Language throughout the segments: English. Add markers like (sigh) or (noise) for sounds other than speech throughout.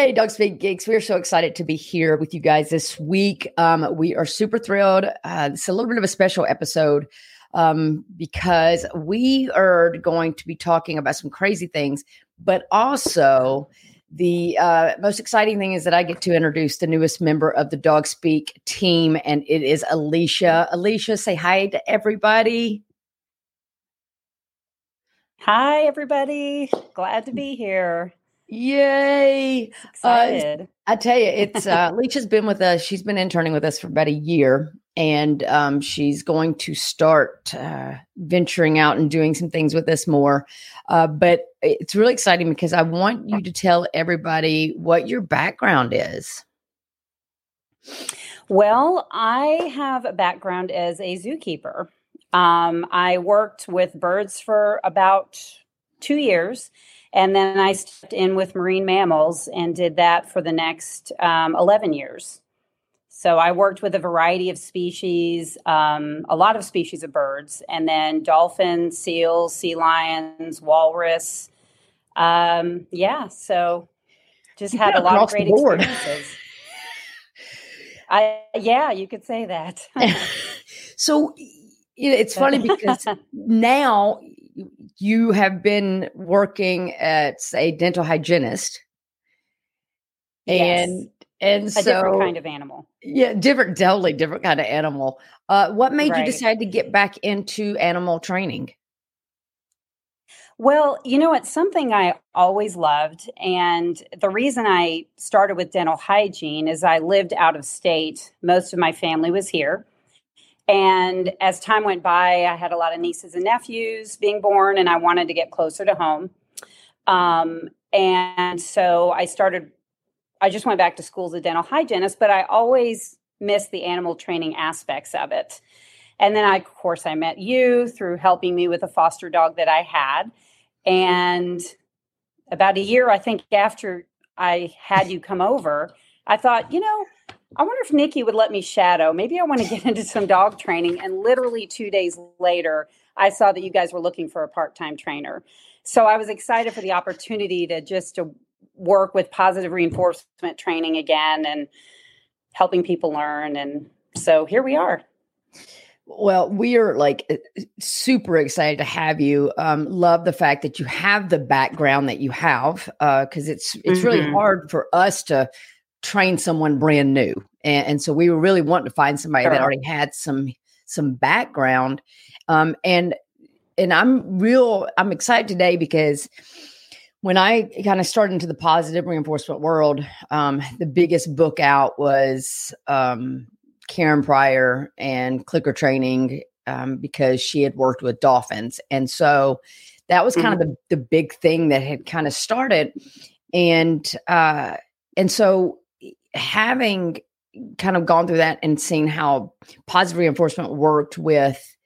Hey, Dog Speak Geeks. We are so excited to be here with you guys this week. Um, we are super thrilled. Uh, it's a little bit of a special episode um, because we are going to be talking about some crazy things, but also the uh, most exciting thing is that I get to introduce the newest member of the Dog Speak team, and it is Alicia. Alicia, say hi to everybody. Hi, everybody. Glad to be here. Yay! Excited. Uh, I tell you, it's uh, (laughs) Leisha's been with us. She's been interning with us for about a year, and um, she's going to start uh, venturing out and doing some things with us more. Uh, but it's really exciting because I want you to tell everybody what your background is. Well, I have a background as a zookeeper. Um, I worked with birds for about two years and then I stepped in with marine mammals and did that for the next um, 11 years. So I worked with a variety of species, um, a lot of species of birds, and then dolphins, seals, sea lions, walrus. Um, yeah, so just had a lot of great experiences. I yeah, you could say that. (laughs) so it's funny because (laughs) now you have been working as a dental hygienist and yes. and a so different kind of animal yeah different totally different kind of animal uh, what made right. you decide to get back into animal training well, you know, it's something I always loved. And the reason I started with dental hygiene is I lived out of state. Most of my family was here. And as time went by, I had a lot of nieces and nephews being born, and I wanted to get closer to home. Um, and so I started, I just went back to school as a dental hygienist, but I always missed the animal training aspects of it. And then, I, of course, I met you through helping me with a foster dog that I had. And about a year, I think, after I had you come over, I thought, you know, I wonder if Nikki would let me shadow. Maybe I want to get into some dog training. And literally two days later, I saw that you guys were looking for a part time trainer. So I was excited for the opportunity to just to work with positive reinforcement training again and helping people learn. And so here we are. Well, we are like super excited to have you. Um, love the fact that you have the background that you have, because uh, it's it's mm-hmm. really hard for us to train someone brand new. And, and so we were really wanting to find somebody sure. that already had some some background. Um, and and I'm real I'm excited today because when I kind of started into the positive reinforcement world, um, the biggest book out was um, Karen Pryor and clicker training um, because she had worked with dolphins. And so that was kind mm-hmm. of the, the big thing that had kind of started. And uh, and so having kind of gone through that and seen how positive reinforcement worked with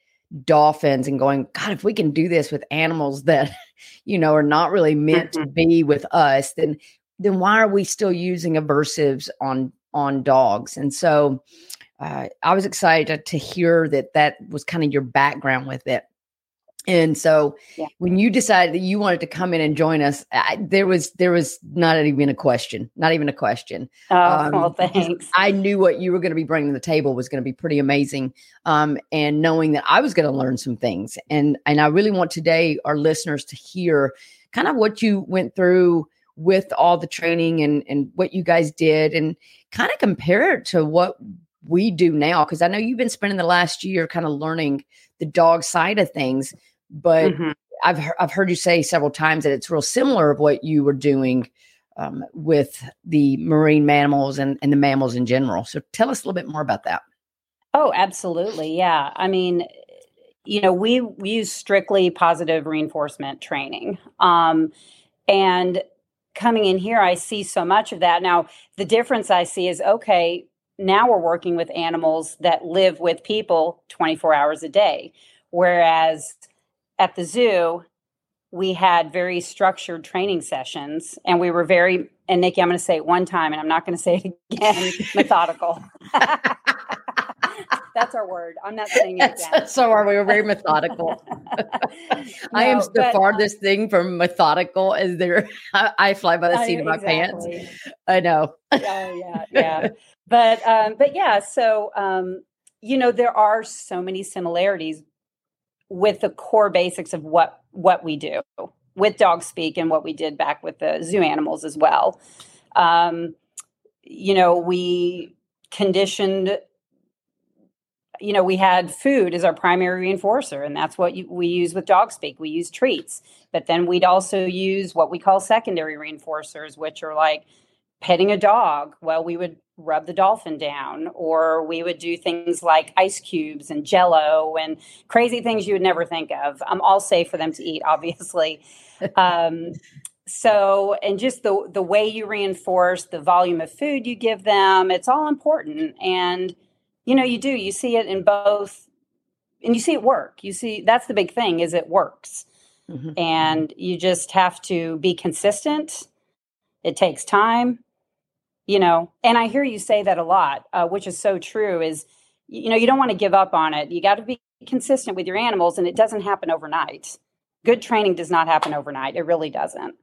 dolphins and going, God, if we can do this with animals that, (laughs) you know, are not really meant mm-hmm. to be with us, then then why are we still using aversives on on dogs? And so uh, I was excited to hear that that was kind of your background with it. And so yeah. when you decided that you wanted to come in and join us, I, there was there was not even a question, not even a question. Oh, (laughs) um, well, thanks. I knew what you were going to be bringing to the table was going to be pretty amazing, um, and knowing that I was going to learn some things, and and I really want today our listeners to hear kind of what you went through with all the training and and what you guys did, and kind of compare it to what we do now because I know you've been spending the last year kind of learning the dog side of things but mm-hmm. I've I've heard you say several times that it's real similar of what you were doing um, with the marine mammals and, and the mammals in general. So tell us a little bit more about that. Oh, absolutely. Yeah. I mean, you know, we, we use strictly positive reinforcement training. Um, and coming in here, I see so much of that. Now, the difference I see is okay, now we're working with animals that live with people 24 hours a day. Whereas at the zoo, we had very structured training sessions and we were very and Nikki, I'm going to say it one time and I'm not going to say it again, (laughs) methodical. (laughs) That's our word. I'm not saying it again. so are we? We're very (laughs) methodical. no, I am the but, farthest thing from methodical as there. I, fly by the seat of my pants. I know. Oh yeah, yeah. but um, but yeah. So um, you know, there are so many similarities with the core basics of what what we do with dog speak and what we did back with the zoo animals as well. Um, you know we conditioned you know we had food as our primary reinforcer and that's what you, we use with dog speak. We use treats but then we'd also use what we call secondary reinforcers which are like petting a dog well we would rub the dolphin down or we would do things like ice cubes and jello and crazy things you would never think of. I'm all safe for them to eat obviously. (laughs) Um, so and just the the way you reinforce the volume of food you give them it's all important. And you know you do you see it in both and you see it work. You see that's the big thing is it works. Mm-hmm. and you just have to be consistent. It takes time you know and i hear you say that a lot uh, which is so true is you know you don't want to give up on it. You got to be consistent with your animals and it doesn't happen overnight. Good training does not happen overnight. It really doesn't.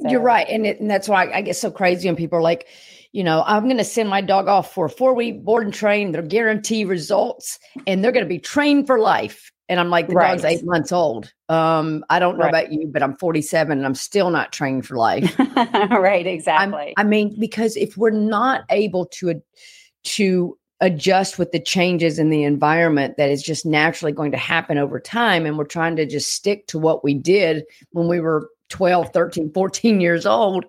So. you're right and, it, and that's why i get so crazy when people are like you know i'm going to send my dog off for a four week board and train. They'll guarantee results and they're going to be trained for life and I'm like, the right. dog's eight months old. Um, I don't know right. about you, but I'm 47 and I'm still not trained for life. (laughs) right, exactly. I'm, i mean, because if we're not able to to adjust with the changes in the environment that is just naturally going to happen over time, and we're trying to just stick to what we did when we were 12, 13, 14 years old,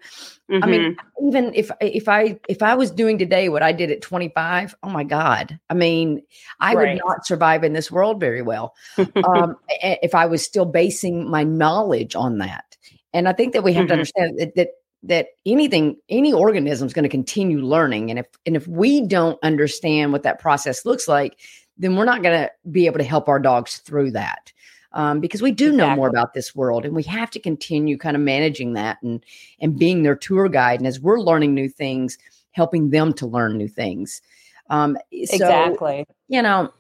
Mm-hmm. I mean, mm-hmm. even if if I if I was doing today what I did at 25, oh my God. I mean, I right. would not survive in this world very well. um, (laughs) if I was still basing my knowledge on that. And I think that we have mm-hmm. to understand that, that that anything any organism is going to continue learning and if and if we don't understand what that process looks like then we're not going to be able to help our dogs through that um, because we do exactly. know more about this world and we have to continue kind of managing that and and being their tour guide and as we're learning new things helping them to learn new things um, so, exactly you know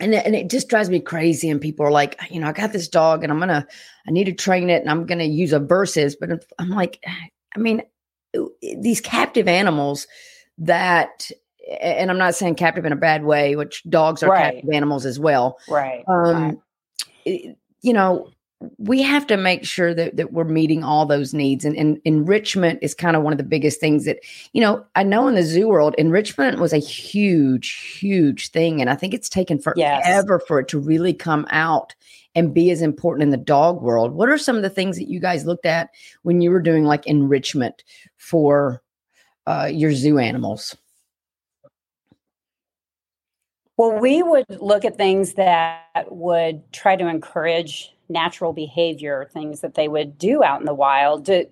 and, and it just drives me crazy and people are like you know i got this dog and i'm gonna i need to train it and i'm gonna use aversives but i'm like (sighs) i mean these captive animals that and i'm not saying captive in a bad way which dogs are right. captive animals as well right um right you know, we have to make sure that, that we're meeting all those needs and, and enrichment is kind of one of the biggest things that you know i know in the zoo world enrichment was a huge huge thing and i think it's taken forever yes. for it to really come out and be as important in the dog world what are some of the things that you guys looked at when you were doing like enrichment for uh, your zoo animals well, we would look at things that would try to encourage natural behavior, things that they would do out in the wild to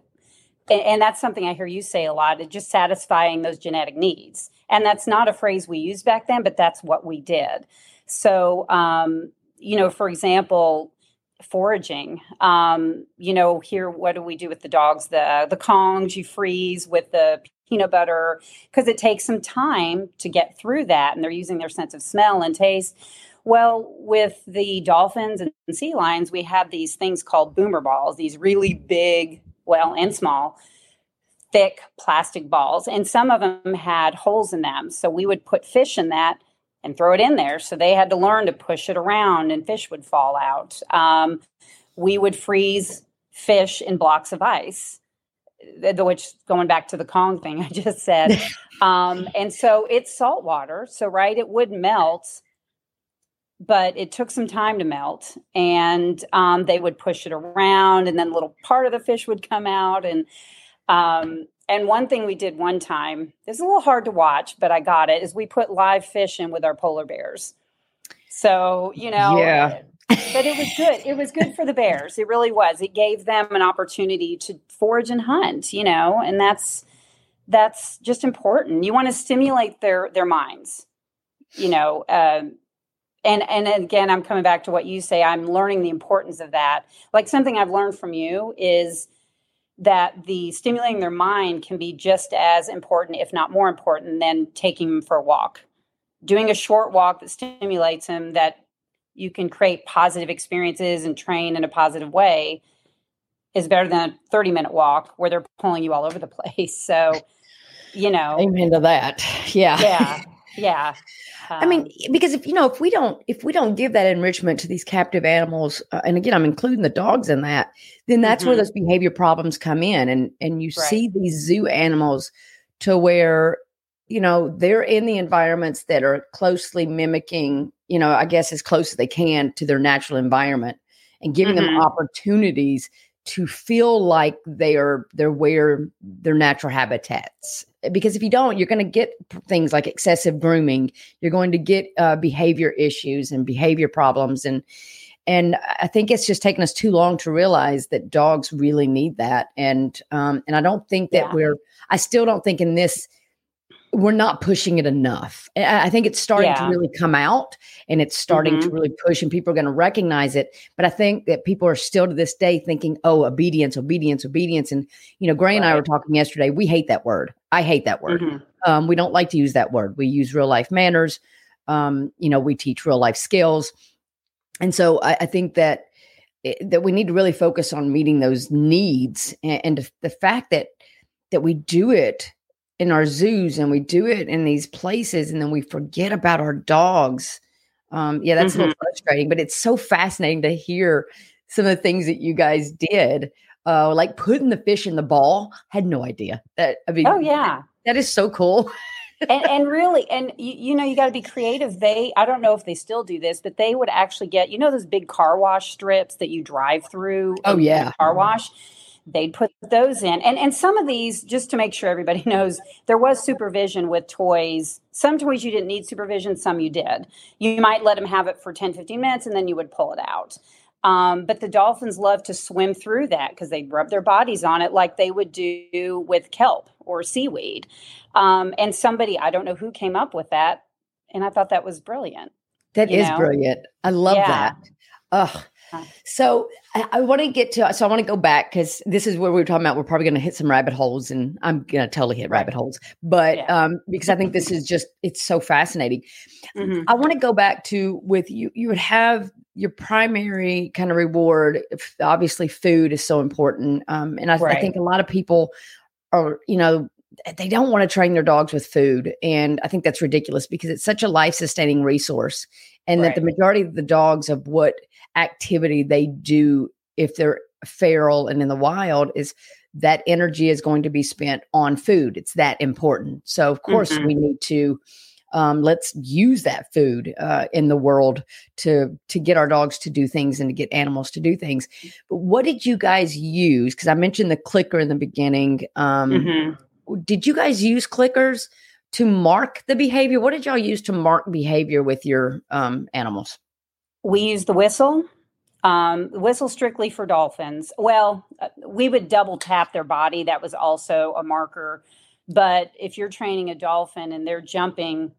and, that's something I hear you say a lot, just satisfying those genetic needs. And that's not a phrase we used back then, but that's what we did. So, um, you know, for example, foraging. Um, you know, here, what do we do with the dogs? The the kongs you freeze with the peanut butter because it takes some time to get through that, and they're using their sense of smell and taste. Well, with the dolphins and sea lions, we have these things called boomer balls, these really big, well, and small, thick plastic balls. And some of them had holes in them. So we would put fish in that and throw it in there. So they had to learn to push it around and fish would fall out. Um, we would freeze fish in blocks of ice which going back to the Kong thing (laughs) I just said. (laughs) um, and so it's salt water. So, right, it would melt but it took some time to melt and um, they would push it around and then a little part of the fish would come out and um, and one thing we did one time it's a little hard to watch but i got it is we put live fish in with our polar bears so you know yeah but it was good. It was good for the bears. It really was. It gave them an opportunity to forage and hunt you know and that's that's just important. You want to stimulate their their minds you know um, and and again i'm coming back to what you say. I'm learning the importance of that. Like something i've learned from you is that the stimulating their mind can be just as important if not more important than taking them for a walk. Doing a short walk that stimulates them that you can create positive experiences and train in a positive way is better than a 30 minute walk where they're pulling you all over the (laughs) place. So you know. Amen to that. Yeah. Yeah. (laughs) Yeah. Um, I mean, um, because if you know, if we don't, if we don't give that enrichment to these captive animals, uh, and again, I'm including the dogs in that, then that's mm-hmm. where those behavior problems come in, and and you right. see these zoo animals to where you know they're in the environments that are closely mimicking, you know, I guess as close as they can to their natural environment, and giving mm-hmm. them opportunities to feel like they are they're where their natural habitats because if you don't you're going to get things like excessive grooming you're going to get uh, behavior issues and behavior problems and and i think it's just taken us too long to realize that dogs really need that and um and i don't think that yeah. we're i still don't think in this we're not pushing it enough. I think it's starting yeah. to really come out and it's starting mm-hmm. to really push and people are going to recognize it. But I think that people are still to this day thinking, oh, obedience, obedience, obedience. And, you know, Gray right. and I were talking yesterday. We hate that word. I hate that word. Mm-hmm. Um, we don't like to use that word. We use real life manners. Um, you know, we teach real life skills. And so I, I think that that we need to really focus on meeting those needs and, and the fact that that we do it in our zoos and we do it in these places and then we forget about our dogs. Um, yeah, that's mm-hmm. a little mm-hmm. frustrating, but it's so fascinating to hear some of the things that you guys did. Uh, like putting the fish in the ball. Had no idea that. I mean, oh yeah, that is so cool. and, and, really, and you, you know, you got to be creative. They, I don't know if they still do this, but they would actually get, you know, those big car wash strips that you drive through. Oh yeah, car wash they'd put those in. And and some of these, just to make sure everybody (laughs) knows, there was supervision with toys. Some toys you didn't need supervision, some you did. You might let them have it for 10, 15 minutes and then you would pull it out. Um, but the dolphins love to swim through that because they'd rub their bodies on it like they would do with kelp or seaweed. Um, and somebody, I don't know who came up with that. And I thought that was brilliant. That is know? brilliant. I love yeah. that. Ugh. So I, I want to get to, so I want to go back because this is where we were talking about. We're probably going to hit some rabbit holes, and I'm going to totally hit right. rabbit holes. But yeah. um, because I think this is just, it's so fascinating. Mm-hmm. I want to go back to with you. You would have your primary kind of reward. Obviously, food is so important, um, and I, right. I think a lot of people are, you know, they don't want to train their dogs with food and i think that's ridiculous because it's such a life sustaining resource and right. that the majority of the dogs of what activity they do if they're feral and in the wild is that energy is going to be spent on food. It's that important. So of course mm-hmm. we need to um, let's use that food uh, in the world to to get our dogs to do things and to get animals to do things. But what did you guys use? Because I mentioned the clicker in the beginning. Um, mm-hmm. Did you guys use clickers to mark the behavior? What did y'all use to mark behavior with your um, animals? We use the whistle Um, whistle strictly for dolphins. Well, uh, we would double tap their body. That was also a marker. But if you're training a dolphin and they're jumping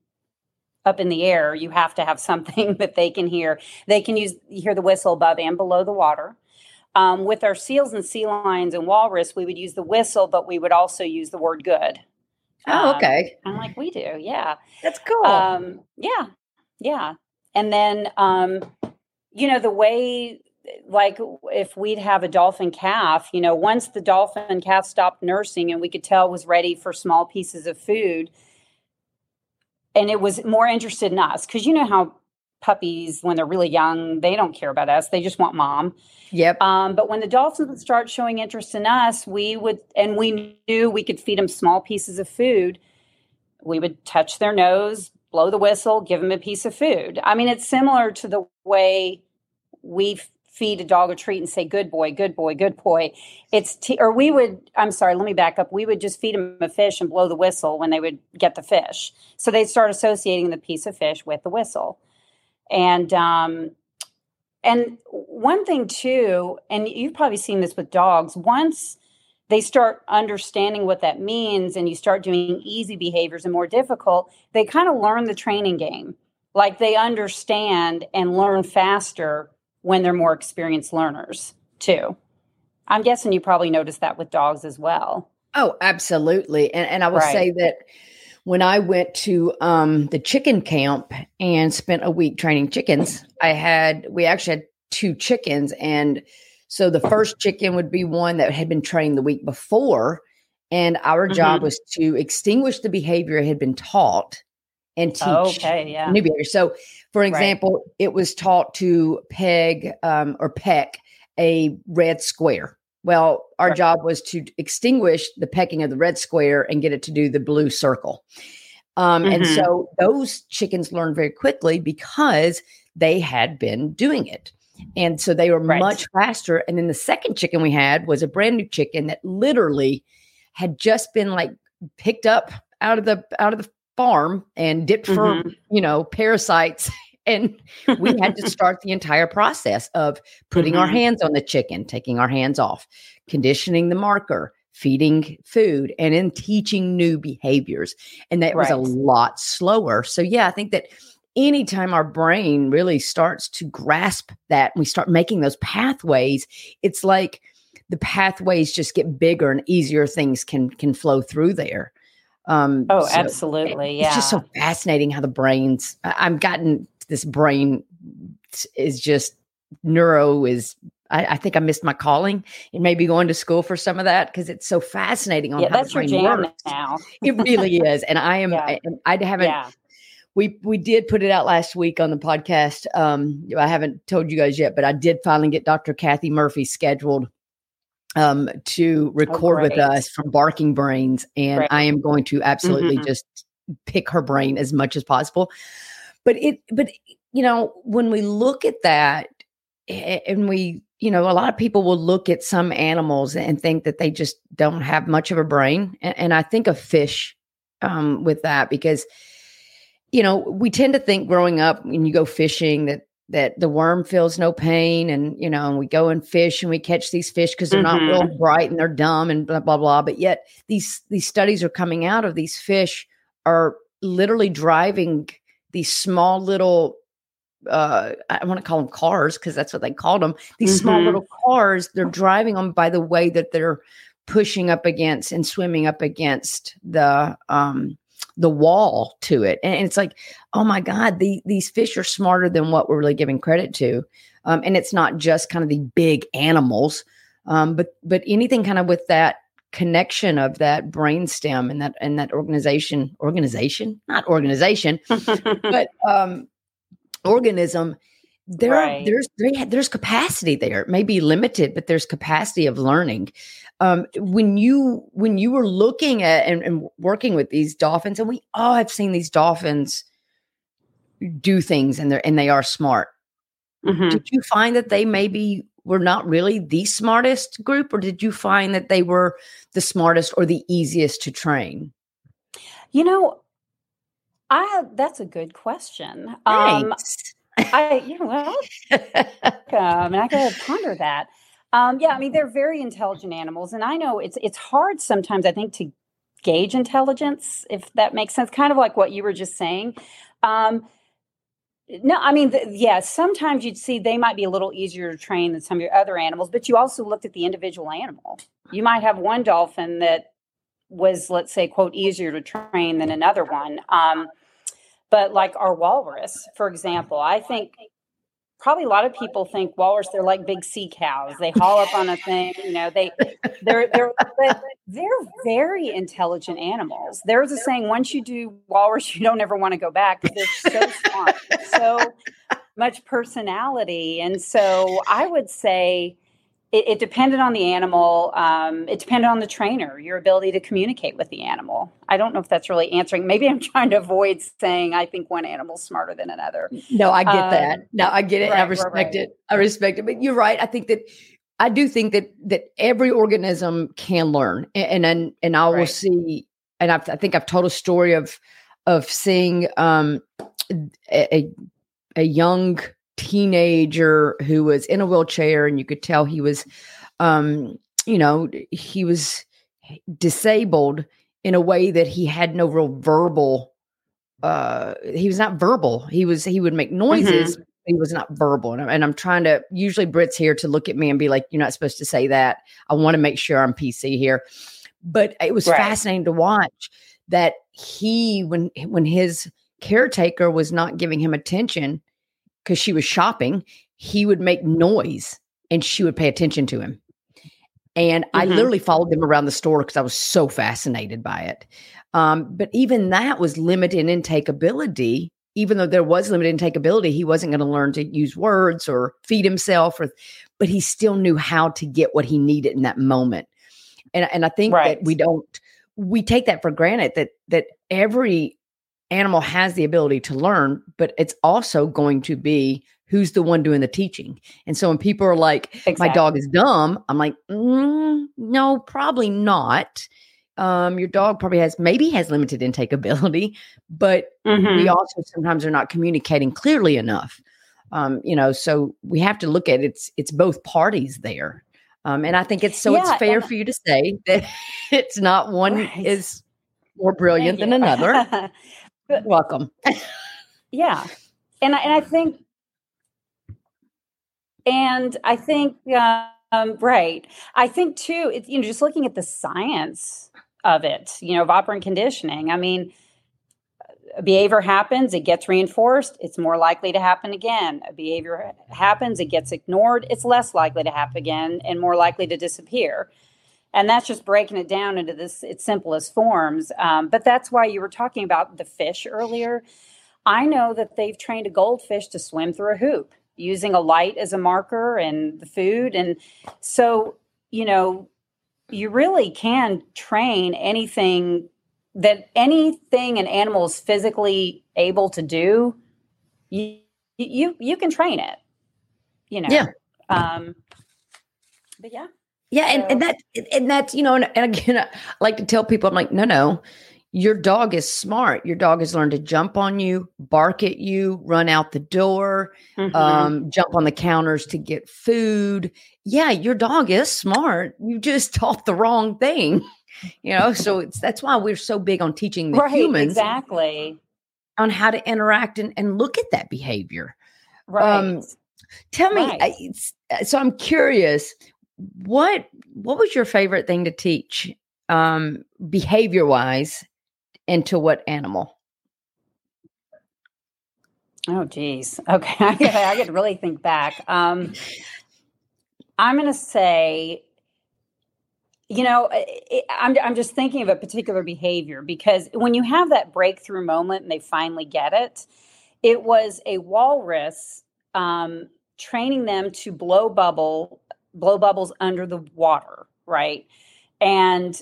up in the air, you have to have (laughs) something that they can hear. They can use hear the whistle above and below the water. Um, with our seals and sea lions and walrus, we would use the whistle, but we would also use the word good. Oh, okay. Um, I'm like, we do, yeah. That's cool. Um, yeah, yeah. And then, um, you know, the way, like, if we'd have a dolphin calf, you know, once the dolphin calf stopped nursing and we could tell was ready for small pieces of food, and it was more interested in us because you know how puppies when they're really young they don't care about us they just want mom. Yep. Um, but when the dolphins would start showing interest in us we would and we knew we could feed them small pieces of food we would touch their nose blow the whistle give them a piece of food. I mean it's similar to the way we feed a dog a treat and say good boy good boy good boy. It's t- or we would i'm sorry let me back up. We would just feed them a fish and blow the whistle when they would get the fish. So they'd start associating the piece of fish with the whistle. And um and one thing too and you've probably seen this with dogs once they start understanding what that means and you start doing easy behaviors and more difficult they kind of learn the training game. Like they understand and learn faster when they're more experienced learners too. I'm guessing you probably noticed that with dogs as well. Oh, absolutely. And and I will right. say that when I went to um, the chicken camp and spent a week training chickens, I had we actually had two chickens and so the first chicken would be one that had been trained the week before and our job mm-hmm. was to extinguish the behavior it had been taught and teach okay, yeah. new behavior. So, for example, right. it was taught to peg um, or peck a red square. Well, our right. job was to extinguish the pecking of the red square and get it to do the blue circle. Um, mm-hmm. And so those chickens learned very quickly because they had been doing it. And so they were right. much faster. And then the second chicken we had was a brand new chicken that literally had just been like picked up out of the out of the farm and dipped for mm-hmm. you know parasites (laughs) and (laughs) we had to start the entire process of putting mm-hmm. our hands on the chicken taking our hands off conditioning the marker feeding food and then teaching new behaviors and that right. was a lot slower so yeah i think that anytime our brain really starts to grasp that we start making those pathways it's like the pathways just get bigger and easier things can can flow through there um, oh, so absolutely. Yeah. It's just so fascinating how the brains, I've gotten this brain is just neuro is I, I, think I missed my calling and maybe going to school for some of that because it's so fascinating on yeah, how that's your jam works. now. it really (laughs) is, and I am. Yeah. I, I haven't. Yeah. We we did put it out last week on the podcast. Um, I haven't told you guys yet, but I did finally get Dr. Kathy Murphy scheduled um, to oh, record oh, with us from Barking Brains, and. I am going to absolutely mm-hmm. just pick her brain as much as possible. But it, but you know, when we look at that, and we, you know, a lot of people will look at some animals and think that they just don't have much of a brain, and, and I think of fish um, with that because you know we tend to think growing up when you go fishing that that the worm feels no pain and you know and we go and fish and we catch these fish because they're mm-hmm. not real bright and they're dumb and blah blah blah but yet these these studies are coming out of these fish are literally driving these small little uh i want to call them cars because that's what they called them these mm-hmm. small little cars they're driving them by the way that they're pushing up against and swimming up against the um the wall to it. And it's like, oh my God, the, these fish are smarter than what we're really giving credit to. Um, and it's not just kind of the big animals, um, but but anything kind of with that connection of that brainstem and that and that organization organization not organization (laughs) but um organism there right. there's there's capacity there it may be limited but there's capacity of learning um, when you when you were looking at and, and, working with these dolphins, and we all have seen these dolphins do things, and they're and they are smart. Mm-hmm. Did you find that they maybe were not really the smartest group, or did you find that they were the smartest or the easiest to train? You know, I that's a good question. Um, I, yeah, well, um, and I got to ponder that. Um, yeah, I mean, they're very intelligent animals, and I know it's it's hard sometimes. I think to gauge intelligence, if that makes sense. Kind of like what you were just saying. Um, no, I mean, the, yeah, sometimes you'd see they might be a little easier to train than some of your other animals, but you also looked at the individual animal. You might have one dolphin that was, let's say, quote, easier to train than another one. Um, but like our walrus, for example, I think probably a lot of people think walrus they're like big sea cows. They haul up on a thing, you know. They they're they're (laughs) they're very intelligent animals. There's a saying: once you do walrus, you don't ever want to go back they're so smart, so (laughs) much personality, and so I would say it, it depended on the animal. Um, it depended on the trainer, your ability to communicate with the animal. I don't know if that's really answering. Maybe I'm trying to avoid saying I think one animal's smarter than another. No, I get um, that. No, I get it. Right, I respect right, right. it. I respect it. But you're right. I think that I do think that that every organism can learn, and and and I will see. And I've, i think I've told a story of of seeing um, a a young teenager who was in a wheelchair and you could tell he was um you know he was disabled in a way that he had no real verbal uh he was not verbal he was he would make noises mm-hmm. he was not verbal and, and i'm trying to usually brit's here to look at me and be like you're not supposed to say that i want to make sure i'm pc here but it was right. fascinating to watch that he when when his caretaker was not giving him attention because she was shopping, he would make noise and she would pay attention to him. And mm-hmm. I literally followed them around the store because I was so fascinated by it. Um, but even that was limited intake ability. Even though there was limited intake ability, he wasn't going to learn to use words or feed himself, or but he still knew how to get what he needed in that moment. And and I think right. that we don't we take that for granted that that every animal has the ability to learn, but it's also going to be who's the one doing the teaching. And so when people are like, exactly. my dog is dumb, I'm like, mm, no, probably not. Um, your dog probably has maybe has limited intake (laughs) ability, but mm-hmm. we also sometimes are not communicating clearly enough. Um, you know, so we have to look at it, it's it's both parties there. Um, and I think it's so yeah, it's fair for you to say (laughs) that it's not one right. is more brilliant than another. (laughs) welcome. (laughs) yeah. And I, and I think, and I think, um, right. I think too, it's, you know, just looking at the science of it, you know, of operant conditioning. I mean, a behavior happens, it gets reinforced, it's more likely to happen again. A behavior happens, it gets ignored, it's less likely to happen again and more likely to disappear and that's just breaking it down into this its simplest forms. Um, but that's why you were talking about the fish earlier. I know that they've trained a goldfish to swim through a hoop using a light as a marker and the food. And so you know you really can train anything that anything an animal is physically able to do. You you you can train it you know. Yeah. Um but yeah yeah, and, and that and that's you know, and, and again, I like to tell people, I'm like, no, no, your dog is smart. Your dog has learned to jump on you, bark at you, run out the door, mm-hmm. um, jump on the counters to get food. Yeah, your dog is smart. You just (laughs) taught the wrong thing, you know. So (laughs) it's that's why we're so big on teaching the right, humans exactly on how to interact and, and look at that behavior. Right. Um, tell me. Right. I, so I'm curious what what was your favorite thing to teach um behavior wise and to what animal? Oh geez. Okay. (laughs) I get, I really think back. Um i'm going to say you know it, I'm, I'm just thinking of a particular behavior because when you have that breakthrough moment and they finally get it it was a walrus um, training them to blow bubble blow bubbles under the water, right? And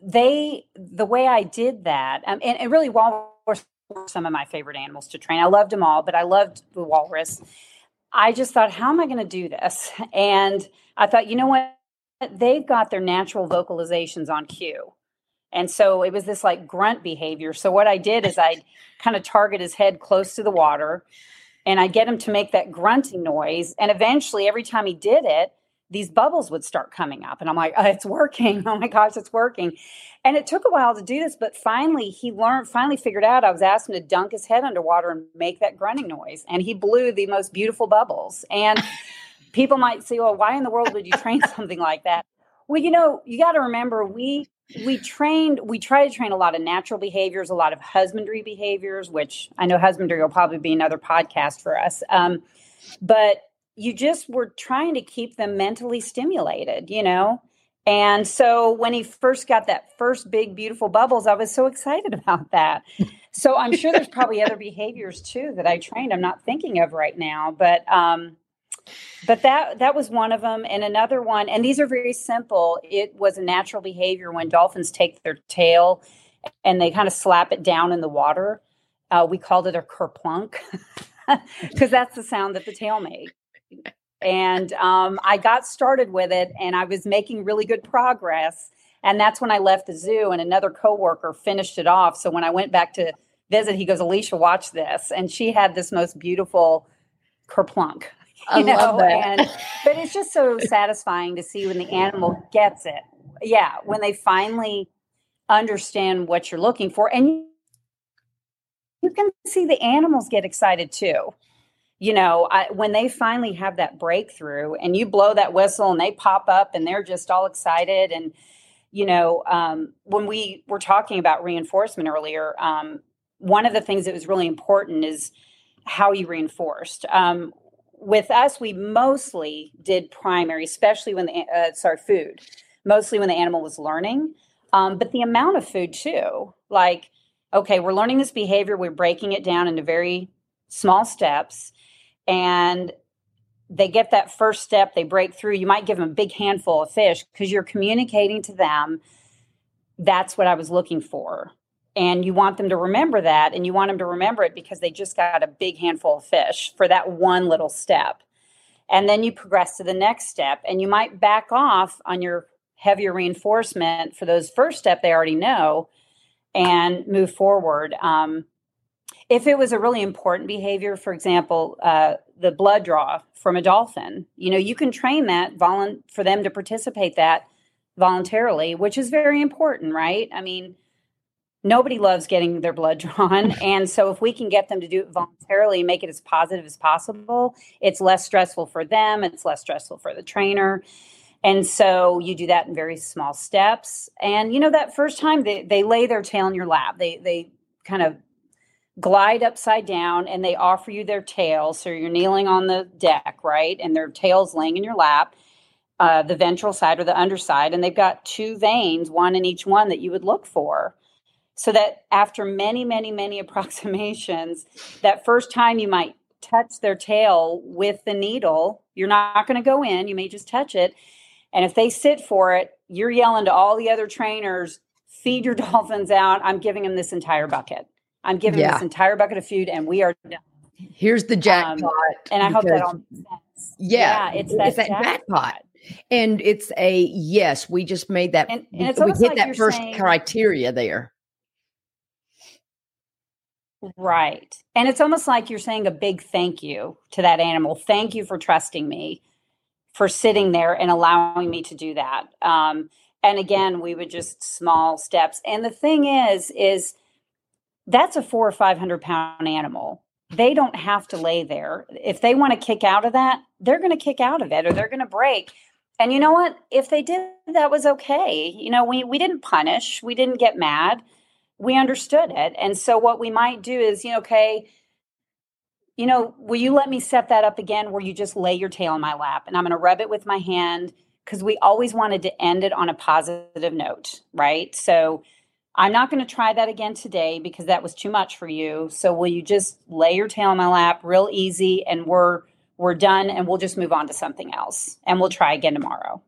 they, the way I did that, um, and, and really walrus were some of my favorite animals to train. I loved them all, but I loved the walrus. I just thought, how am I going to do this? (laughs) And I thought, you know what? They've got their natural vocalizations on cue. And so it was this like grunt behavior. So what I did is I kind of target his head close to the water and I get him to make that grunting noise. And eventually, every time he did it, these bubbles would start coming up. And I'm like, oh, it's working. (laughs) Oh my gosh, it's working. And it took a while to do this, but finally he learned, finally figured out I was asking to dunk his head underwater and make that grunting noise. And he blew the most beautiful bubbles. And people might say, well, why in the world would you train (laughs) something like that? Well, you know, you got to remember we we trained we try to train a lot of natural behaviors a lot of husbandry behaviors which i know husbandry will probably be another podcast for us um, but you just were trying to keep them mentally stimulated you know? And so when he first got that first big beautiful bubbles i was so excited (laughs) about that. So i'm sure there's probably other behaviors too that i trained i'm not thinking of right now but um, but that that was one of them and another one and these are very simple. It was a natural behavior when dolphins take their tail and they kind of slap it down in the water. Uh, we called it a kerplunk (laughs) because that's the sound that the tail made and um, i got started with it and i was making really good progress and that's when i left the zoo and another coworker finished it off. So when i went back to visit he goes alicia watch this. And she had this most beautiful kerplunk (laughs) I know? love that. And, but it's just so satisfying to see when the animal gets it. Yeah, when they finally understand what you're looking for. And you, you can see the animals get excited too. You know, I, when they finally have that breakthrough and you blow that whistle and they pop up and they're just all excited. And, you know, um, when we were talking about reinforcement earlier, um, one of the things that was really important is how you reinforced. Um, with us, we mostly did primary, especially when the uh, sorry food, mostly when the animal was learning. Um, but the amount of food too, like okay, we're learning this behavior, we're breaking it down into very small steps, and they get that first step, they break through. You might give them a big handful of fish because you're communicating to them. That's what I was looking for and you want them to remember that and you want them to remember it because they just got a big handful of fish for that one little step. And then you progress to the next step and you might back off on your heavier reinforcement for those first step they already know and move forward. Um, if it was a really important behavior for example uh, the blood draw from a dolphin you know you can train that for them to participate that voluntarily which is very important right? I mean nobody loves getting their blood drawn. (laughs) And so if we can get them to do it voluntarily, make it as positive as possible, it's less stressful for them, it's less stressful for the trainer. And so you do that in very small steps. And you know, that first time they, they lay their tail in your lap, they they kind of glide upside down and they offer you their tail. So you're kneeling on the deck, right? And their tail's laying in your lap. Uh, the ventral side or the underside, and they've got two veins, one in each one that you would look for so that after many, many, many (laughs) approximations, that first time you might touch their tail with the needle, you're not going to go in, you may just touch it. And if they sit for it, you're yelling to all the other trainers, feed your (laughs) dolphins out. I'm giving them this entire bucket. I'm giving yeah. this entire bucket of food, and we are done. Here's the jackpot. Um, and I hope that all makes sense. Yeah, yeah it's that, it's that jackpot. jackpot. And it's a yes, we just made that. And, and we hit like that first saying, criteria there. Right. And it's almost like you're saying a big thank you to that animal. Thank you for trusting me, for sitting there and allowing me to do that. Um, and again, we would just small steps. And the thing is, is that's a four or 500 pound animal. They don't have to lay there. If they want to kick out of that, they're going to kick out of it or they're going to break. And you know what? If they did, that was okay. You know, we, we didn't punish, we didn't get mad we understood it. And so what we might do is, you know, okay, you know, will you let me set that up again where you just lay your tail in my lap and I'm going to rub it with my hand because we always wanted to end it on a positive note, right? So I'm not going to try that again today because that was too much for you. So will you just lay your tail in my lap real easy and we're we're done and we'll just move on to something else and we'll try again tomorrow.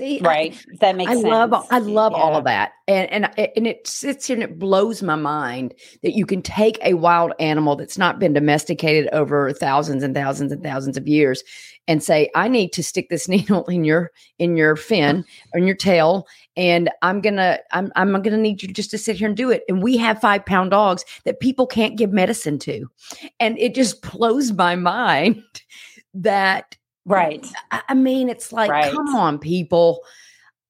See, right. I, that makes I sense. love I love yeah. all of that. And and and it sits here and it blows my mind that you can take a wild animal that's not been domesticated over thousands and thousands and thousands of years and say, I need to stick this (laughs) needle in your in your fin or in your tail, and I'm gonna I'm I'm gonna need you just to sit here and do it. And we have five pound dogs that people can't give medicine to. And it just (laughs) blows my mind that Right. I mean, it's like, right. come on, people.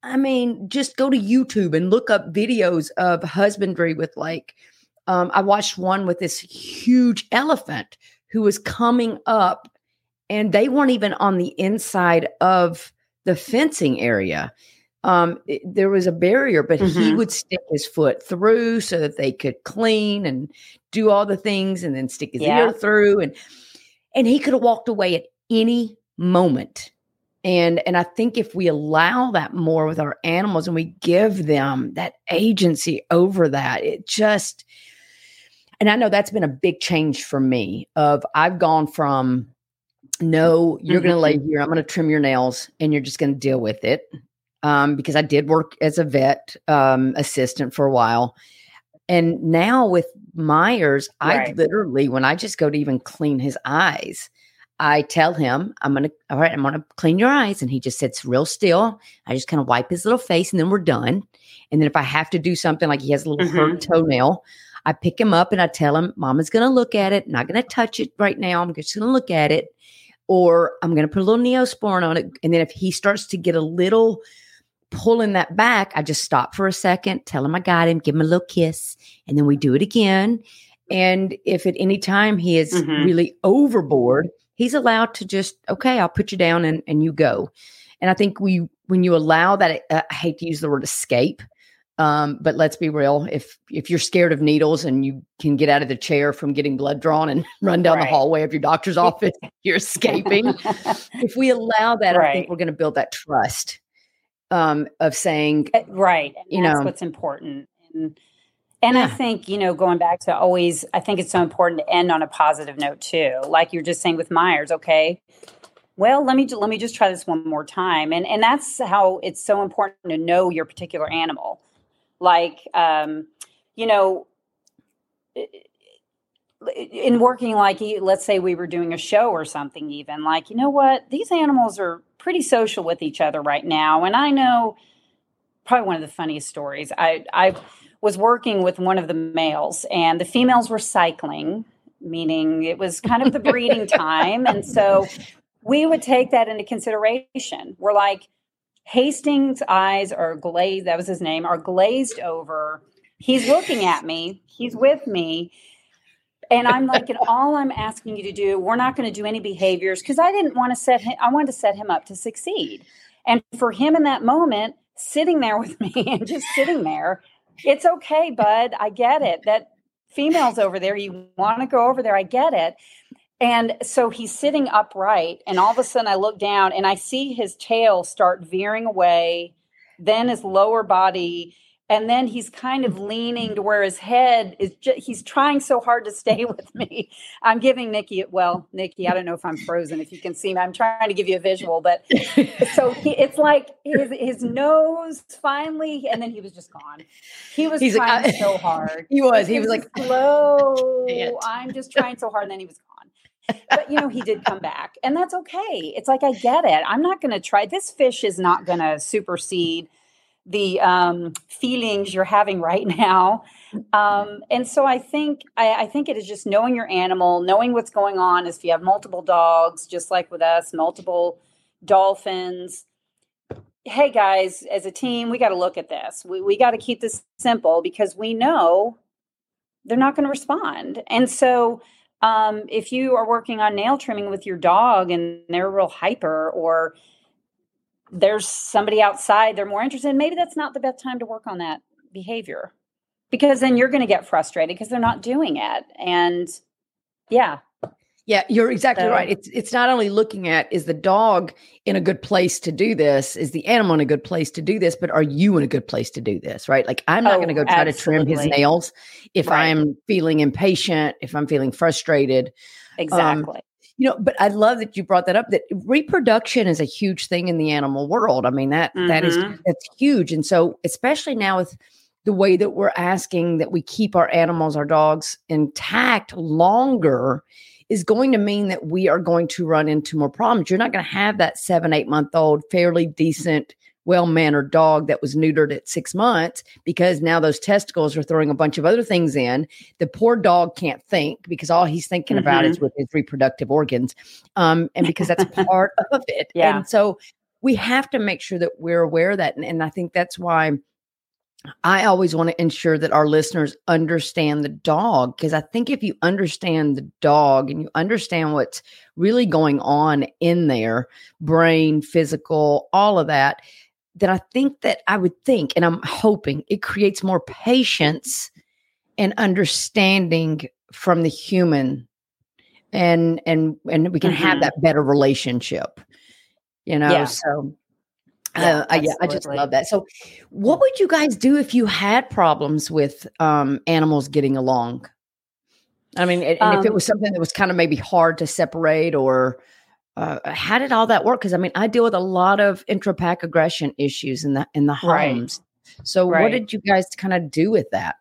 I mean, just go to YouTube and look up videos of husbandry with like, um, I watched one with this huge elephant who was coming up and they weren't even on the inside of the fencing area. Um, it, there was a barrier, but mm-hmm. he would stick his foot through so that they could clean and do all the things and then stick his yeah. ear through and and he could have walked away at any moment. And and I think if we allow that more with our animals and we give them that agency over that, it just and I know that's been a big change for me of I've gone from no, you're mm-hmm. going to lay here, I'm going to trim your nails and you're just going to deal with it. Um, because I did work as a vet um, assistant for a while. And now with Myers, right. I literally, when I just go to even clean his eyes, I tell him, I'm going to, all right, I'm going to clean your eyes. And he just sits real still. I just kind of wipe his little face and then we're done. And then if I have to do something like he has a little mm-hmm. hurt toenail, I pick him up and I tell him, Mama's going to look at it, not going to touch it right now. I'm just going to look at it. Or I'm going to put a little neosporin on it. And then if he starts to get a little pulling that back, I just stop for a second, tell him I got him, give him a little kiss, and then we do it again. And if at any time he is mm-hmm. really overboard, he's allowed to just okay i'll put you down and, and you go and i think we when you allow that uh, i hate to use the word escape um, but let's be real if if you're scared of needles and you can get out of the chair from getting blood drawn and (laughs) run down right. the hallway of your doctor's office you're escaping (laughs) if we allow that right. i think we're going to build that trust um, of saying eh, right and you that's know what's important and and yeah. I think, you know, going back to always, I think it's so important to end on a positive note too. Like you're just saying with Myers, okay, well, let me let me just try this one more time. And and that's how it's so important to know your particular animal. Like, um, you know, in working like let's say we were doing a show or something even like you know what these animals are pretty social with each other right now and i know probably one of the funniest stories i i was working with one of the males, and the females were cycling, meaning it was kind of the breeding (laughs) time. And so we would take that into consideration. We're like, Hastings' eyes are glazed, that was his name, are glazed over. He's looking at me, he's with me. And I'm like, and all I'm asking you to do, we're not going to do any behaviors because I didn't want to set him, I wanted to set him up to succeed. And for him in that moment, sitting there with me (laughs) and just sitting there, it's okay, bud. I get it. That female's over there. You want to go over there. I get it. And so he's sitting upright, and all of a sudden I look down and I see his tail start veering away, then his lower body and then he's kind of leaning to where his head is just, he's trying so hard to stay (laughs) with me. I'm giving nikki well nikki i don't know if i'm frozen if you can see me i'm trying to give you a visual but (laughs) so he, it's like his, his nose finally and then he was just gone. He was he's trying like, so hard. (laughs) He was he was like slow. i'm just trying so hard and then he was gone. But you know he did come back and that's okay. It's like i get it. I'm not going to try this fish is not going to supersede the um, feelings you're having right now. Um, and so I think I, I, think it is just knowing your animal, knowing what's going on. If you have multiple dogs, just like with us, multiple dolphins. Hey guys, as a team, we got to look at this. We we got to keep this simple because we know they're not going to respond. And so um, if you are working on nail trimming with your dog and they're real hyper or there's somebody outside they're more interested maybe that's not the best time to work on that behavior because then you're going to get frustrated because they're not doing it and yeah yeah you're exactly so, right it's it's not only looking at is the dog in a good place to do this is the animal in a good place to do this but are you in a good place to do this right like i'm not oh, going to go try absolutely. to trim his nails if right. i'm feeling impatient if i'm feeling frustrated um, exactly um, you know, but I love that you brought that up. That reproduction is a huge thing in the animal world. I mean that, mm-hmm. that is mm-hmm. that's huge, and so especially now with the way that we're asking that we keep our animals, our dogs intact longer is going to mean that we are going to run into more problems. You're not going to have that seven, eight month old, fairly decent, well mannered dog that was neutered at six months because now those testicles are throwing a bunch of other things in. The poor dog can't think because all he's thinking mm-hmm. about is mm-hmm. with his reproductive organs. Um, and because that's (laughs) part of it. Yeah. And so we have to make sure that we're aware of that. And, and I think that's why I always want to ensure that our listeners understand the dog because I think if you understand the dog and you understand what's really going on in there, brain, physical, all of that, then I think that I would think, and I'm hoping it creates more patience and understanding from the human and and and we can mm-hmm. have that better relationship you know yeah. so yeah, uh, I, yeah, I just love that. So, what would you guys do if you had problems with um, animals getting along? I mean, and, um, if it um was something that was kind of maybe hard to separate, or uh, how did all that work? Because I mean, I deal with a lot of intrapack aggression issues in the in the homes. Right. So, right. what did you guys kind of do with that?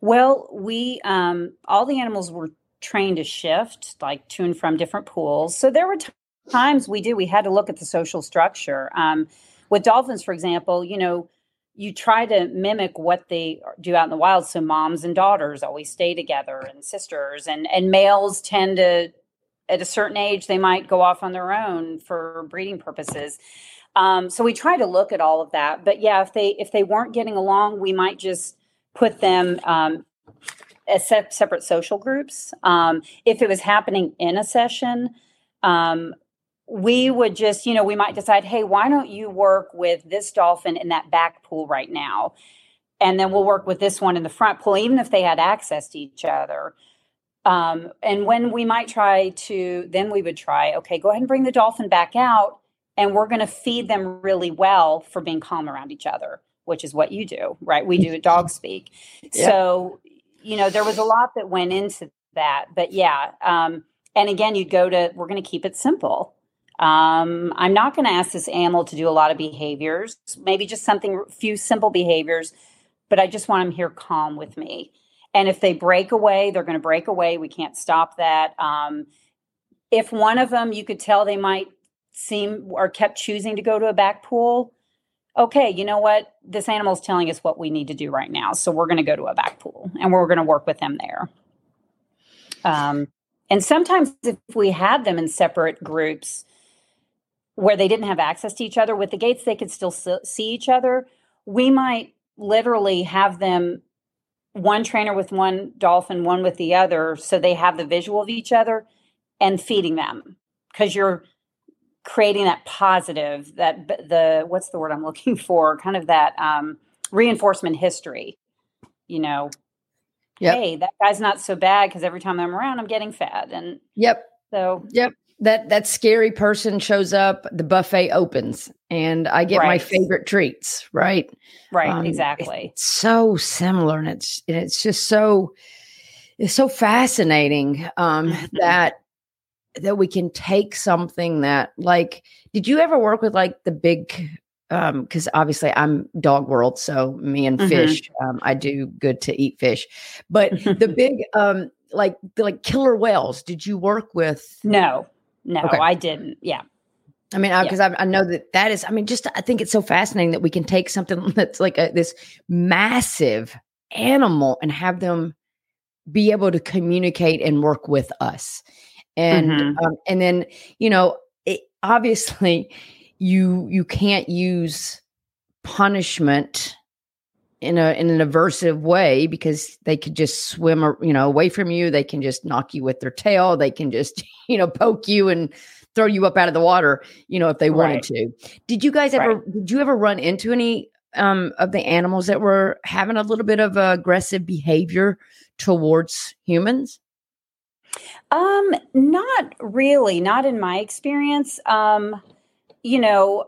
Well, we um, all the animals were trained to shift, like to and from different pools. So there were times we did we had to look at the social structure um, with dolphins for example you know you try to mimic what they do out in the wild so moms and daughters always stay together and sisters and and males tend to at a certain age they might go off on their own for breeding purposes um, so we try to look at all of that but yeah if they if they weren't getting along we might just put them um, as se- separate social groups um, if it was happening in a session um, we would just, you know, we might decide, hey, why don't you work with this dolphin in that back pool right now? And then we'll work with this one in the front pool, even if they had access to each other. Um, and when we might try to, then we would try, okay, go ahead and bring the dolphin back out, and we're going to feed them really well for being calm around each other, which is what you do, right? We do a dog (laughs) speak. Yeah. So, you know, there was a lot that went into that. But yeah. Um, and again, you'd go to, we're going to keep it simple um, I'm not going to ask this animal to do a lot of behaviors, maybe just something, few simple behaviors, but I just want them here calm with me. And if they break away, they're going to break away. We can't stop that. Um, if one of them, you could tell they might seem or kept choosing to go to a back pool, okay, you know what? This animal is telling us what we need to do right now. So we're going to go to a back pool and we're going to work with them there. Um, and sometimes if we had them in separate groups, where they didn't have access to each other with the gates they could still see each other we might literally have them one trainer with one dolphin one with the other so they have the visual of each other and feeding them. Because you're creating that positive that the what's the word i'm looking (laughs) for? Kind of that um, reinforcement history you know? Yep. hey that guy's not so bad because every time i'm around i'm getting fed and yep. so yep that that scary person shows up the buffet opens and i get right. my favorite treats right right um, exactly it's so similar and it's it's just so it's so fascinating um mm-hmm. that that we can take something that like did you ever work with like the big um because obviously i'm dog world so me and mm-hmm. fish um i do good to eat fish but the (laughs) big um like like killer whales did you work with no no, okay. I didn't. Yeah. I mean, because yeah. I, I, know that that is, I mean, just I think it's so fascinating that we can take something (laughs) that's like a, this massive animal and have them be able to communicate and work with us. And, mm-hmm. um, and then, you know, it, obviously you, you can't use punishment in a in an aversive way because they could just swim you know away from you. They can just knock you with their tail. They can just (laughs) you know poke you and throw you up out of the water you know if they wanted right. to. Did you guys ever right. did you ever run into any um, of the animals that were having a little bit of aggressive behavior towards humans? Um not really. Not in my experience. Um you know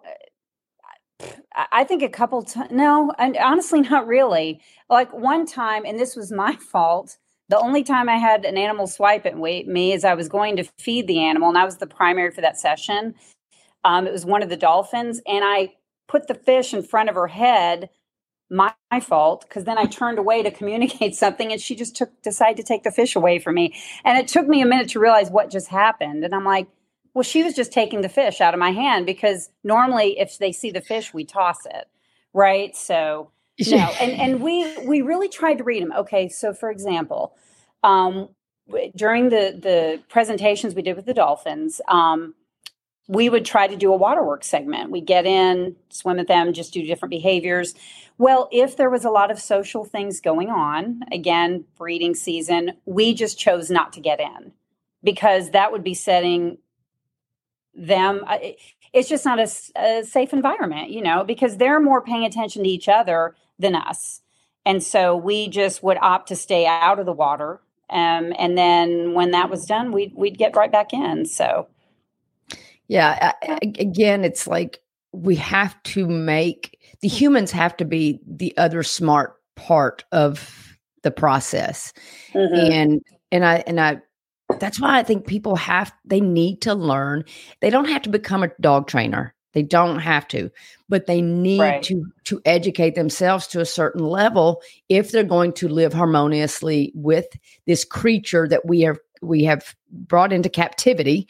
I think a couple times. No, and honestly, (laughs) not really. Like one time, and this was my (laughs) fault The only time I had an animal swipe at me is I was going to feed the animal, and I was the primary for that session. Um, it was one of the dolphins, and I put the fish in front of her head. My, my fault, because then I turned away to communicate (laughs) something, and she just took decided to take the fish away from me. And it took me a minute to realize what just happened. And I'm like, well, she was just taking the fish out of my hand because normally, if they see the fish, we toss it, right? So no, and and we we really tried to read them. Okay, so for example, um, during the the presentations we did with the dolphins, um, we would try to do a waterworks segment. We get in, swim with them, just do different behaviors. Well, if there was a lot of social things going on, again, breeding season, we just chose not to get in because that would be setting them. Uh, it's just not a, a safe environment, you know, because they're more paying attention to each other than us. And so we just would opt to stay out of the water. Um, and then when that was done, we'd, we'd get right back in. So, yeah, again, it's like we have to make the humans have to be the other smart part of the process. Mm-hmm. And, and I, and I, that's why I think people have, they need to learn. They don't have to become a dog trainer. They don't have to, but they need right. to to educate themselves to a certain level if they're going to live harmoniously with this creature that we have we have brought into captivity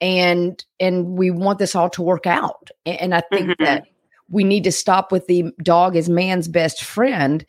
and and we want this all to work out. And, I think mm-hmm. that we need to stop with the dog is man's best friend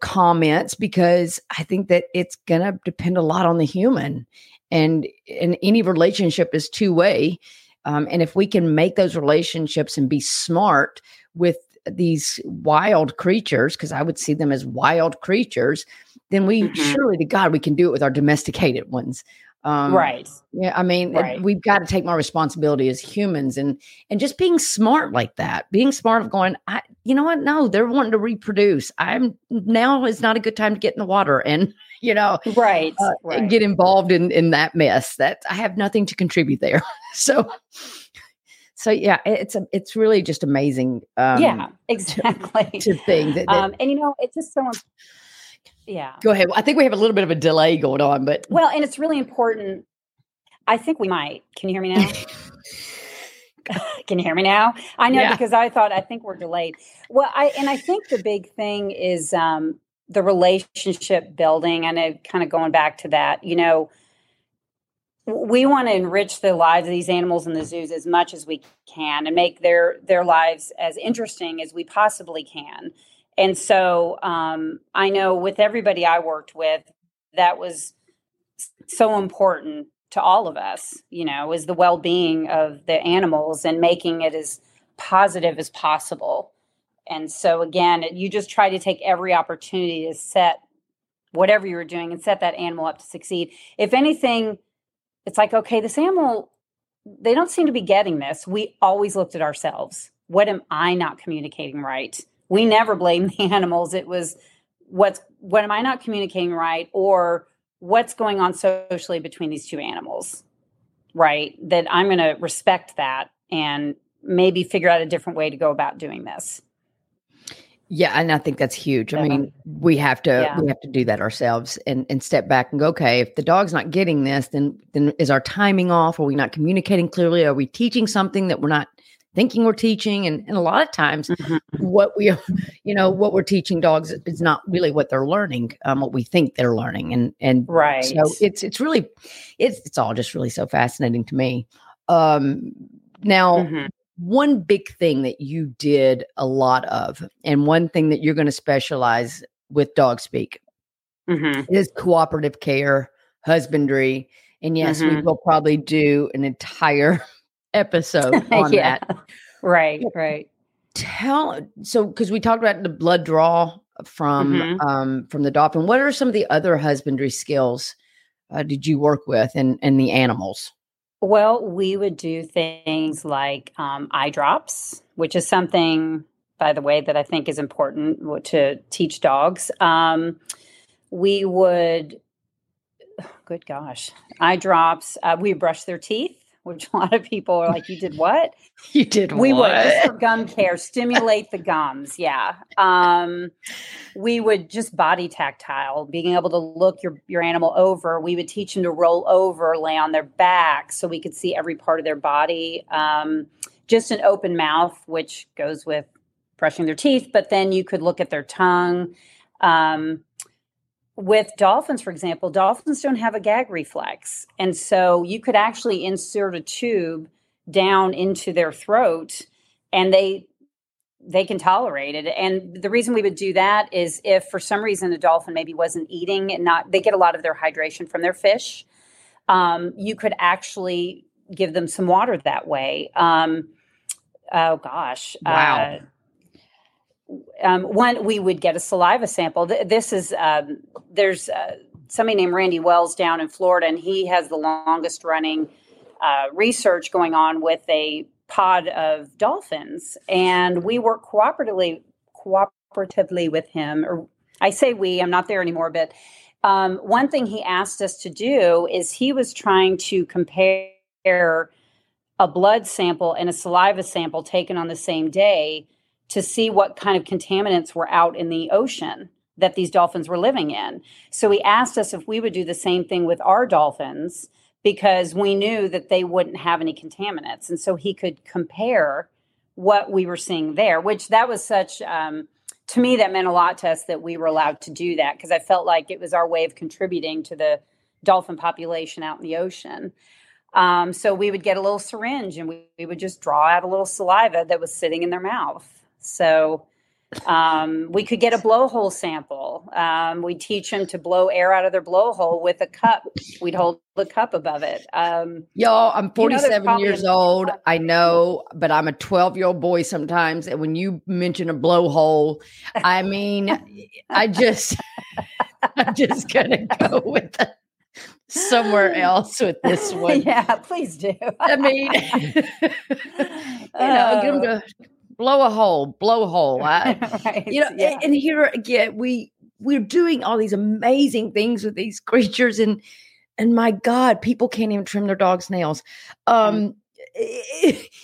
comments because I think that it's going to depend a lot on the human and and any relationship is two way um, and if we can make those relationships and be smart with these wild creatures, because I would see them as wild creatures, then we mm-hmm. surely to God we can do it with our domesticated ones. Um, right. Yeah. I mean, right. we've got to take more responsibility as humans and and just being smart like that. Being smart of going, I, you know what? No, they're wanting to reproduce. I'm now is not a good time to get in the water and (laughs) you know, right, uh, right. get involved in in that mess. That I have nothing to contribute there. (laughs) so. So yeah, it's a, it's really just amazing. Um, yeah, exactly. To, to think that, that um, and you know, it's just so yeah. Go ahead. I think we have a little bit of a delay going on, but well, and it's really important. I think we might. Can you hear me now? (laughs) Can you hear me now? I know yeah. because I thought I think we're delayed. Well, I and I think the big thing is um, the relationship building. And it kind of going back to that, you know, we want to enrich the lives of these animals in the zoos as much as we can and make their their lives as interesting as we possibly can and so um, I know with everybody I worked with, that was so important to all of us, you know, is the well being of the animals and making it as positive as possible. And so, again, you just try to take every opportunity to set whatever you were doing and set that animal up to succeed. If anything, it's like, okay, this animal, they don't seem to be getting this. We always looked at ourselves. What am I not communicating right? We never blame (laughs) the animals. It was what's what am I not communicating right or what's going on socially between these two animals, right? That I'm going to respect that and maybe figure out a different way to go about doing this. Yeah, and I think that's huge. I mean, we have to yeah. we have to do that ourselves and and step back and go, okay, if the dog's not getting this, then then is our timing off? Are we not communicating clearly? Are we teaching something that we're not thinking we're teaching and, and a lot of times mm-hmm. what we (laughs) you know what we're teaching dogs is not really what they're learning um, what we think they're learning and and right so it's it's really it's it's all just really so fascinating to me um now mm-hmm. one big thing that you did a lot of and one thing that you're going to specialize with dog speak mm-hmm. is cooperative care husbandry and yes we mm-hmm. will probably do an entire episode (laughs) on yeah. that. Right, right. Tell so because we talked about the blood draw from mm-hmm. um from the dolphin. What are some of the other husbandry skills uh, did you work with and and the animals? Well, we would do things like um, eye drops, which is something, by the way, that I think is important to teach dogs. Um, we would, oh, (sighs) good gosh, eye drops. Uh, we brush their teeth which a lot of people are like, "You did what?" (laughs) You did what we what? would just for gum care stimulate the gums. Yeah, um, we would just body tactile, being able to look your your animal over. We would teach them to roll over, lay on their back, so we could see every part of their body. Um, just an open mouth, which goes with brushing their teeth, but then you could look at their tongue. Um, with dolphins, for example, dolphins don't have a gag reflex. And so you could actually insert a tube down into their throat and they they can tolerate it. And the reason we would do that is if for some reason a dolphin maybe wasn't eating and not they get a lot of their hydration from their fish. Um, you could actually give them some water that way. Um, oh gosh. Wow. Uh, um, one we would get a saliva sample. This is um, there's uh, somebody named Randy Wells down in Florida, and he has the longest running uh, research going on with a pod of dolphins, and we work cooperatively cooperatively with him. Or I say we, I'm not there anymore, but um, one thing he asked us to do is he was trying to compare a blood sample and a saliva sample taken on the same day to see what kind of contaminants were out in the ocean that these dolphins were living in. So he asked us if we would do the same thing with our dolphins because we knew that they wouldn't have any contaminants. And so he could compare what we were seeing there, which that was such, um, to me, that meant a lot to us that we were allowed to do that because I felt like it was our way of contributing to the dolphin population out in the ocean. Um, so we would get a little syringe and we, we would just draw out a little saliva that was sitting in their mouth so um, we could get a blowhole sample. Um, we'd teach them to blow air out of their blowhole with a cup. We'd hold the cup above it. Um, Y'all, I'm 47 you know, years old. I know, but I'm a 12 year old boy sometimes. And when you mention a blowhole, I mean, I just, (laughs) I'm just going to go with the, somewhere else with this (laughs) one. Yeah, please do. I mean, (laughs) you know, get them to blow a hole, blow a hole. (laughs) Right. You know, yeah. and, and here again, we we're doing all these amazing things with these creatures, and and my God, people can't even trim their dog's nails. Um,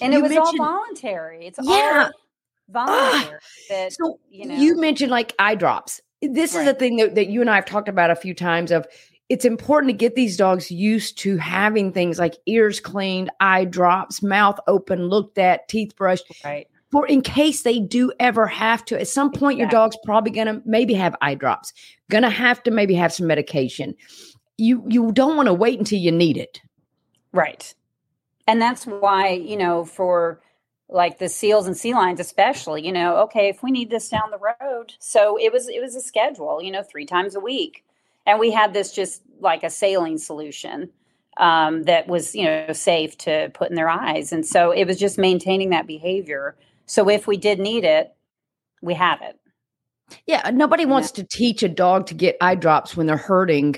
and it was all voluntary. It's yeah. all voluntary. Uh, that, so you know, you mentioned like eye drops. This right. is a thing that, that you and I have talked about a few times. Of it's important to get these dogs used to having things like ears cleaned, eye drops, mouth open, looked at, teeth brushed. Right for in case they do ever have to. At some point, your dog's probably gonna maybe have eye drops, gonna have to maybe have some medication. You you don't want to wait until you need it. Right. And that's why, you know, for like the seals and sea lions especially, you know, okay, if we need this down the road. So it was it was a schedule, you know, three times a week. And we had this just like a saline solution um, that was, you know, safe to put in their eyes. And so it was just maintaining that behavior so if we did need it, we have it. Yeah, nobody wants to teach a dog to get eye drops when they're hurting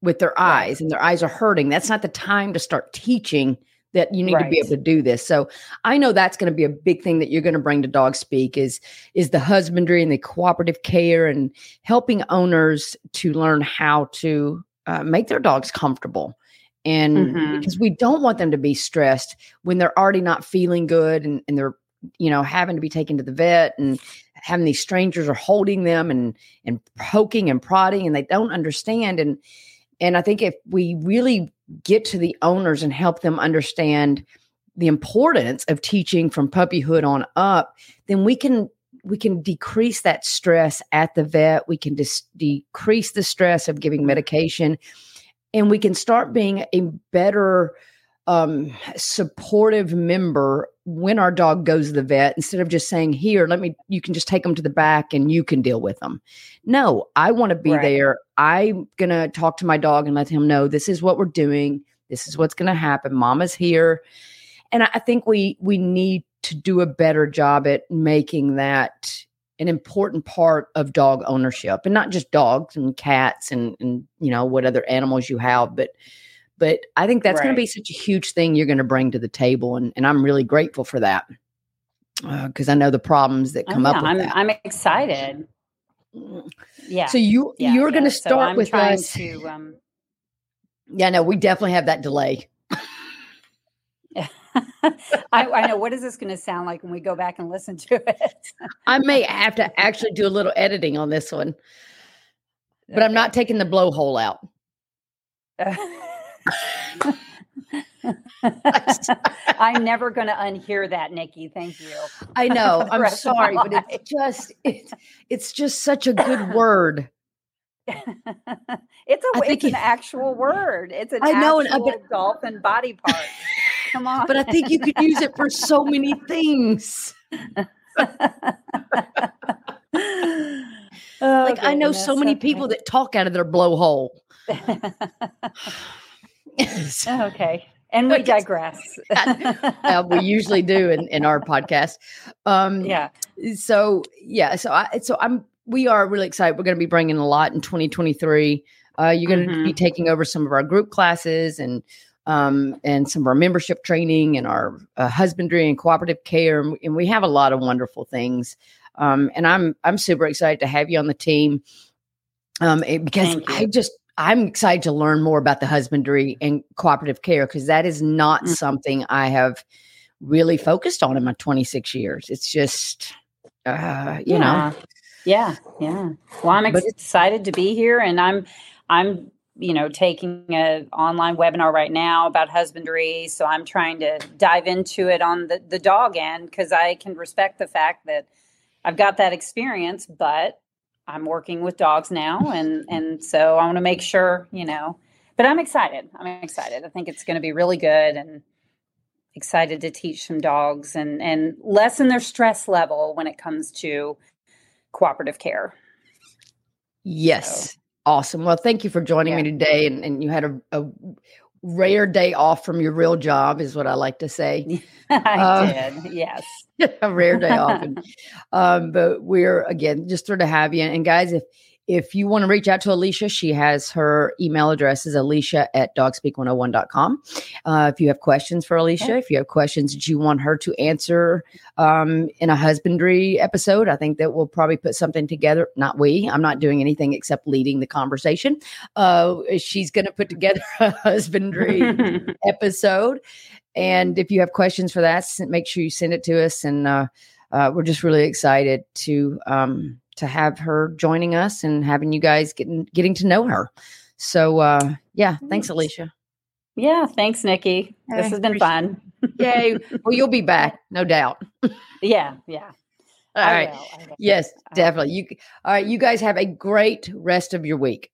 with their eyes right. and their eyes are hurting. That's not the time to start teaching that you need right. to be able to do this. So I know that's going to be a big thing that you're going to bring to dog speak is is the husbandry and the cooperative care and helping owners to learn how to uh, make their dogs comfortable and mm-hmm. because we don't want them to be stressed when they're already not feeling good and, and they're you know, having to be taken to the vet and having these strangers are holding them and and poking and prodding and they don't understand. And and I think if we really get to the owners and help them understand the importance of teaching from puppyhood on up, then we can we can decrease that stress at the vet. We can dis- decrease the stress of giving medication, and we can start being a better um, supportive member when our dog goes to the vet instead of just saying here let me you can just take them to the back and you can deal with them no i want to be right. there. I'm going to talk to my dog and let him know this is what we're doing. This is what's going to happen. Mama's here. And i think we we need to do a better job at making that an important part of dog ownership and not just dogs and cats and and you know what other animals you have but but I think that's right. going to be such a huge thing you're going to bring to the table. And, and I'm really grateful for that because uh, I know the problems that come oh, yeah, up with I'm, that. I'm excited. Mm. Yeah. So you yeah, you're yeah. going to start so with us. To, um, yeah, no, we definitely have that delay. (laughs) I, I, know. What is this going to sound like when we go back and listen to it? I may have to (laughs) actually do a little editing on this one, but. I'm not taking the blowhole out. (laughs) (laughs) I'm never going to unhear that, Nikki. Thank you. I know. (laughs) I'm sorry, but it's just it's it's just such a good word. (laughs) it's a it's an it, actual word. It's an I know, actual and, but, dolphin body part. Come on. But I think you could use it for so many things. Oh, like I know so many people that talk out of their blowhole. Okay. And we digress. (laughs) uh, we usually do in, in our podcast. Um, yeah. So yeah. So I so I'm we are really excited. We're going to be bringing a lot in 2023. Uh, you're going to mm-hmm. be taking over some of our group classes and um, and some of our membership training and our uh, husbandry and cooperative care, and, and, we have a lot of wonderful things. Um, and I'm I'm super excited to have you on the team um, because I just I'm excited to learn more about the husbandry and cooperative care because that is not mm-hmm. something I have really focused on in my 26 years. It's just, uh, you yeah. know. Yeah, yeah. Well, I'm ex- excited to be here, and I'm, I'm, you know, taking an online webinar right now about husbandry. So I'm trying to dive into it on the the dog end because I can respect the fact that I've got that experience, but I'm working with dogs now, and and so I want to make sure you know. But I'm excited. I'm excited. I think it's going to be really good, and excited to teach some dogs and and lessen their stress level when it comes to cooperative care. Yes. So. Awesome. Well, thank you for joining yeah. me today. And, and you had a, a rare day off from your real job is what I like to say. (laughs) I uh, did, yes. (laughs) a rare day off. And, (laughs) um, but we're again just thrilled to have you. And guys, if if you want to reach out to Alicia, she has her email address is alicia at dogspeak101.com. Uh, if you have questions for Alicia, okay. if you have questions that you want her to answer um, in a husbandry episode, I think that we'll probably put something together. Not we, I'm not doing anything except leading the conversation. Uh, she's going to put together a husbandry (laughs) episode. And if you have questions for that, make sure you send it to us. And uh, uh we're just really excited to. Um, to have her joining us and having you guys getting getting to know her. So uh yeah, thanks Alicia. Yeah, thanks Nikki. This has been fun. Yay. Well, you'll be (laughs) back, no doubt. yeah, yeah. All I right. Will, will. Yes, definitely. You all right, you guys have a great rest of your week.